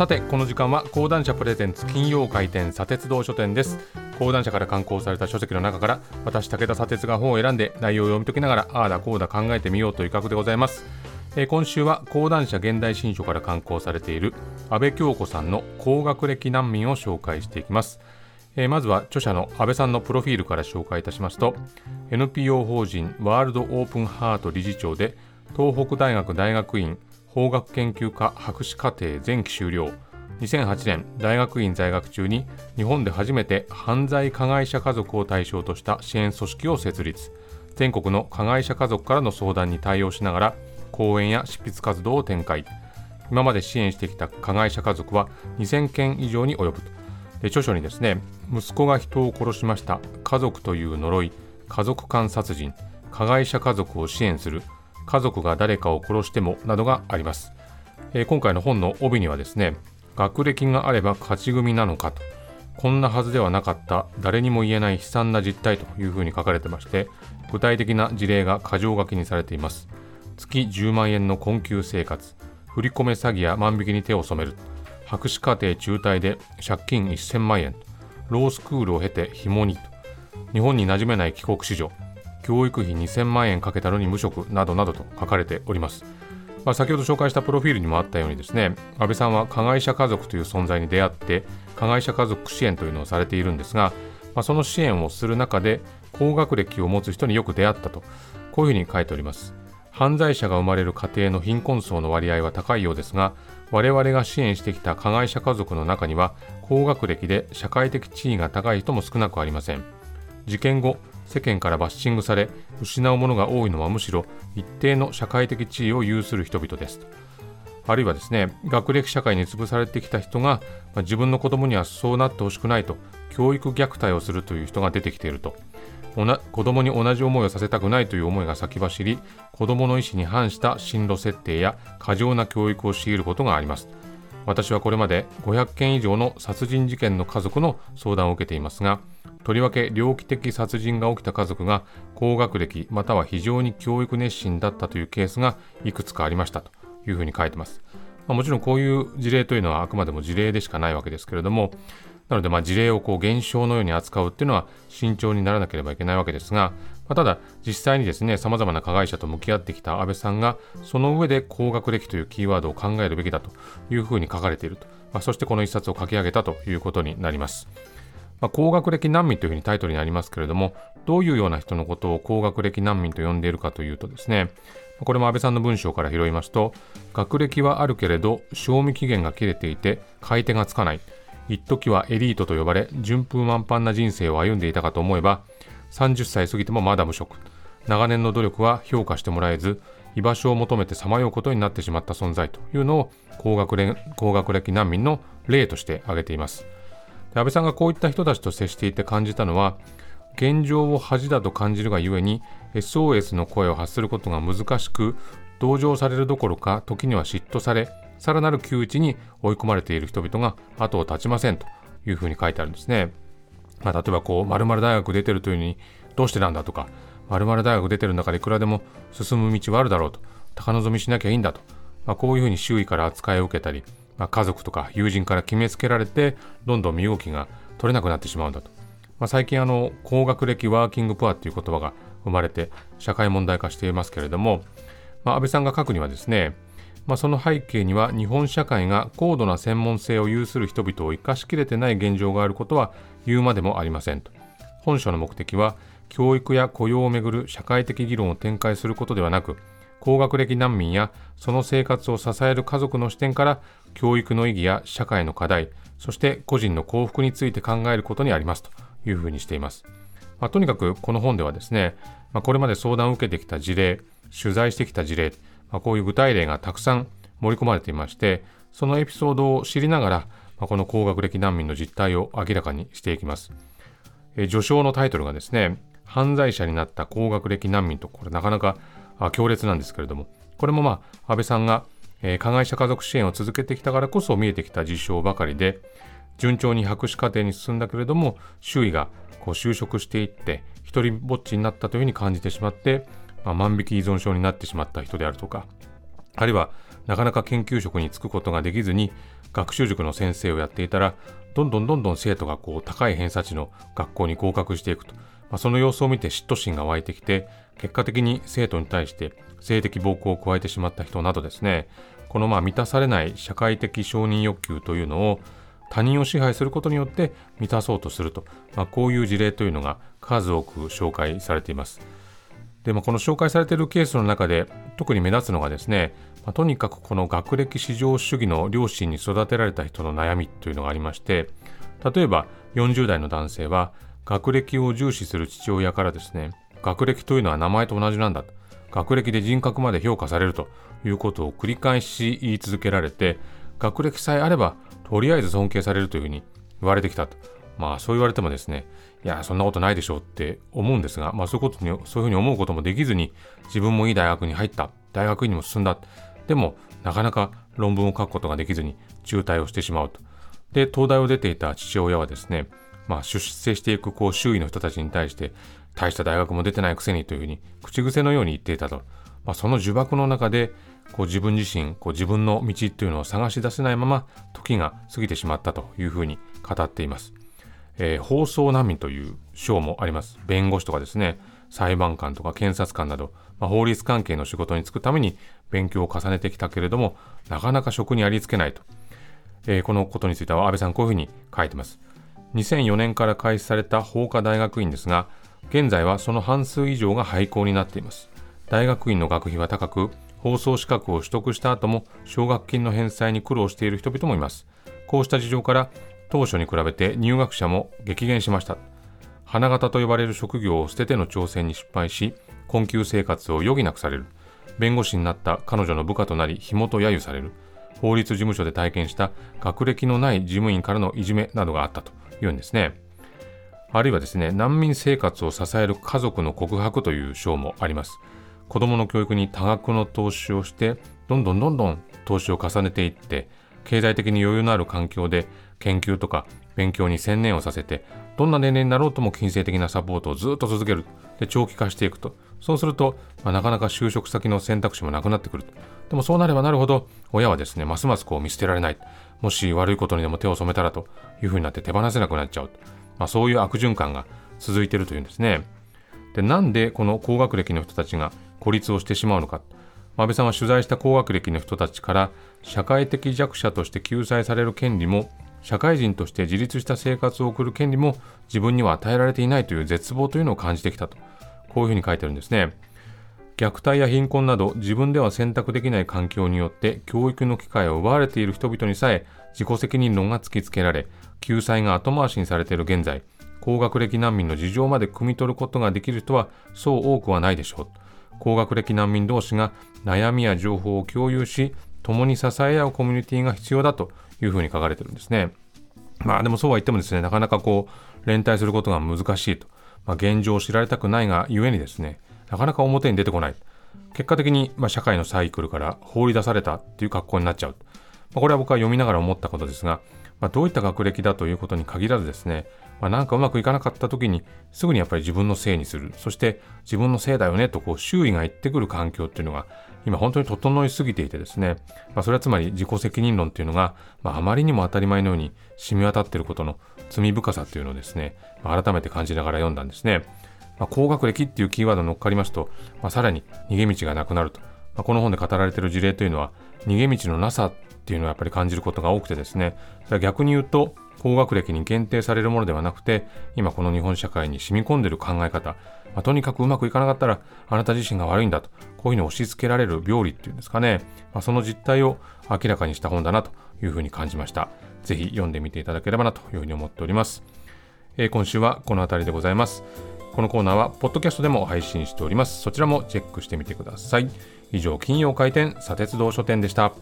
さてこの時間は講談社プレゼンツ金曜回転砂鉄道書店です。講談社から刊行された書籍の中から私武田砂鉄が本を選んで内容を読み解きながらああだこうだ考えてみようという企画でございます。えー、今週は講談社現代新書から刊行されている安倍京子さんの高学歴難民を紹介していきます、えー、まずは著者の安倍さんのプロフィールから紹介いたしますと NPO 法人ワールドオープンハート理事長で東北大学大学院法学研究科博士課程前期修了。2008年大学院在学中に日本で初めて犯罪加害者家族を対象とした支援組織を設立。全国の加害者家族からの相談に対応しながら講演や執筆活動を展開。今まで支援してきた加害者家族は2000件以上に及ぶ。で著書にですね息子が人を殺しました。家族という呪い。家族間殺人。加害者家族を支援する。家族が誰かを殺してもなどがあります、えー、今回の本の帯にはですね学歴があれば勝ち組なのかと。こんなはずではなかった。誰にも言えない悲惨な実態というふうに書かれてまして具体的な事例が箇条書きにされています。月10万円の困窮生活。振り込め詐欺や万引きに手を染める。博士課程中退で借金1000万円。ロースクールを経て紐に。日本に馴染めない帰国子女。教育費2000万円かけたのに無職などなどと書かれております。まあ、先ほど紹介したプロフィールにもあったようにですね安倍さんは加害者家族という存在に出会って加害者家族支援というのをされているんですが、まあ、その支援をする中で高学歴を持つ人によく出会ったとこういうふうに書いております犯罪者が生まれる家庭の貧困層の割合は高いようですが我々が支援してきた加害者家族の中には高学歴で社会的地位が高い人も少なくありません事件後世間からバッシングされ失うものが多いのはむしろ一定の社会的地位を有する人々ですあるいはですね学歴社会に潰されてきた人が、まあ、自分の子供にはそうなってほしくないと教育虐待をするという人が出てきていると。子供に同じ思いをさせたくないという思いが先走り子供の意思に反した進路設定や過剰な教育を強いることがあります。私はこれまで500件以上の殺人事件の家族の相談を受けていますがとりわけ猟奇的殺人が起きた家族が高学歴または非常に教育熱心だったというケースがいくつかありましたというふうに書いてます。まあ、もちろんこういう事例というのはあくまでも事例でしかないわけですけれども、なのでまあ事例をこう現象のように扱うっていうのは慎重にならなければいけないわけですが、まあ、ただ実際にですね、様々な加害者と向き合ってきた安倍さんが、その上で高学歴というキーワードを考えるべきだというふうに書かれていると。まあ、そしてこの一冊を書き上げたということになります。まあ、高学歴難民というふうにタイトルにありますけれども、どういうような人のことを高学歴難民と呼んでいるかというとですね、これも安倍さんの文章から拾いますと、学歴はあるけれど、賞味期限が切れていて、買い手がつかない。一時はエリートと呼ばれ、順風満帆な人生を歩んでいたかと思えば、30歳過ぎてもまだ無職。長年の努力は評価してもらえず、居場所を求めてさまようことになってしまった存在というのを高学歴難民の例として挙げています。安倍さんがこういった人たちと接していて感じたのは現状を恥だと感じるがゆえに SOS の声を発することが難しく同情されるどころか時には嫉妬されさらなる窮地に追い込まれている人々が後を絶ちませんというふうに書いてあるんですね。まあ、例えばこう〇〇大学出てるというのにどうしてなんだ？とか〇〇大学出てるんだからいくらでも進む道はあるだろう？と高望みしなきゃいいんだ？と、まあ、こういうふうに周囲から扱いを受けたりまあ、家族とか友人から決めつけられてどんどん身動きが取れなくなってしまうんだと、まあ、最近あの高学歴ワーキングプアっていう言葉が生まれて社会問題化していますけれども、まあ、安倍さんが書くにはですね、まあ、その背景には日本社会が高度な専門性を有する人々を生かしきれてない現状があることは言うまでもありませんと本書の目的は教育や雇用をめぐる社会的議論を展開することではなく高学歴難民やその生活を支える家族の視点から教育の意義や社会の課題、そして個人の幸福について考えることにありますというふうにしています。まあ、とにかくこの本ではですね、まあ、これまで相談を受けてきた事例、取材してきた事例、まあ、こういう具体例がたくさん盛り込まれていまして、そのエピソードを知りながら、まあ、この高学歴難民の実態を明らかにしていきます。え序章のタイトルがですね、犯罪者になった高学歴難民と、これなかなか強烈なんですけれども、これもまあ、安倍さんが、えー、加害者家族支援を続けてきたからこそ見えてきた事象ばかりで、順調に博士課程に進んだけれども、周囲がこう就職していって、一人ぼっちになったというふうに感じてしまって、まあ、万引き依存症になってしまった人であるとか、あるいはなかなか研究職に就くことができずに学習塾の先生をやっていたらどんどんどんどん生徒がこう高い偏差値の学校に合格していくと、まあ、その様子を見て嫉妬心が湧いてきて結果的に生徒に対して性的暴行を加えてしまった人などですねこのまあ満たされない社会的承認欲求というのを他人を支配することによって満たそうとすると、まあ、こういう事例というのが数多く紹介されています。で、まあ、この紹介されているケースの中で特に目立つのがですね、まあ、とにかくこの学歴至上主義の両親に育てられた人の悩みというのがありまして例えば40代の男性は学歴を重視する父親からですね学歴というのは名前と同じなんだ学歴で人格まで評価されるということを繰り返し言い続けられて学歴さえあればとりあえず尊敬されるというふうに言われてきたと。まあそう言われてもですねいやそんなことないでしょうって思うんですが、まあ、そういうことにそういうふうに思うこともできずに自分もいい大学に入った。大学院にも進んだ。でもなかなか論文を書くことができずに中退をしてしまうと。で東大を出ていた父親はですねまあ、出世していくこう周囲の人たちに対して大した大学も出てないくせにというふうに口癖のように言っていたと、まあ、その呪縛の中でこう自分自身こう自分の道というのを探し出せないまま時が過ぎてしまったというふうに語っています、えー、放送難民という賞もあります弁護士とかですね裁判官とか検察官など、まあ、法律関係の仕事に就くために勉強を重ねてきたけれどもなかなか職にありつけないと、えー、このことについては安倍さんこういうふうに書いてます2004年から開始された法科大学院ですが、現在はその半数以上が廃校になっています。大学院の学費は高く、放送資格を取得した後も奨学金の返済に苦労している人々もいます。こうした事情から当初に比べて入学者も激減しました。花形と呼ばれる職業を捨てての挑戦に失敗し、困窮生活を余儀なくされる。弁護士になった彼女の部下となり、紐と揶揄される。法律事務所で体験した学歴のない事務員からのいじめなどがあったと。言うんですね。あるいはですね、難民生活を支える家族の告白という章もあります。子供の教育に多額の投資をして、どんどんどんどん投資を重ねていって、経済的に余裕のある環境で研究とか勉強に専念をさせて、どんな年齢になろうとも金銭的なサポートをずっと続ける。で、長期化していくと。そうすると、まあ、なかなか就職先の選択肢もなくなってくる。でもそうなればなるほど、親はですね、ますますこう見捨てられない。もし悪いことにでも手を染めたらというふうになって手放せなくなっちゃう。まあ、そういう悪循環が続いているというんですね。で、なんでこの高学歴の人たちが孤立をしてしまうのか。安倍さんは取材した高学歴の人たちから社会的弱者として救済される権利も社会人として自立した生活を送る権利も自分には与えられていないという絶望というのを感じてきたとこういうふうに書いてるんですね。虐待や貧困など自分では選択できない環境によって教育の機会を奪われている人々にさえ自己責任論が突きつけられ救済が後回しにされている現在高学歴難民の事情まで汲み取ることができる人はそう多くはないでしょう。高学歴難民同士が悩みや情報を共有し共に支え合うコミュニティが必要だというふうに書かれてるんですねまあでもそうは言ってもですねなかなかこう連帯することが難しいと、まあ、現状を知られたくないがゆえにですねなかなか表に出てこない。結果的に、まあ、社会のサイクルから放り出されたっていう格好になっちゃう。まあ、これは僕は読みながら思ったことですが、まあ、どういった学歴だということに限らずですね、まあ、なんかうまくいかなかった時にすぐにやっぱり自分のせいにする。そして自分のせいだよねとこう周囲が言ってくる環境っていうのが今本当に整いすぎていてですね、まあ、それはつまり自己責任論っていうのが、まあ、あまりにも当たり前のように染み渡っていることの罪深さっていうのをですね、まあ、改めて感じながら読んだんですね。まあ、高学歴っていうキーワード乗っかりますと、まあ、さらに逃げ道がなくなると。まあ、この本で語られている事例というのは、逃げ道のなさっていうのをやっぱり感じることが多くてですね、それは逆に言うと、高学歴に限定されるものではなくて、今この日本社会に染み込んでる考え方、まあ、とにかくうまくいかなかったら、あなた自身が悪いんだと、こういうふうに押し付けられる病理っていうんですかね、まあ、その実態を明らかにした本だなというふうに感じました。ぜひ読んでみていただければなというふうに思っております。えー、今週はこの辺りでございます。このコーナーは、ポッドキャストでも配信しております。そちらもチェックしてみてください。以上、金曜開店、砂鉄道書店でした。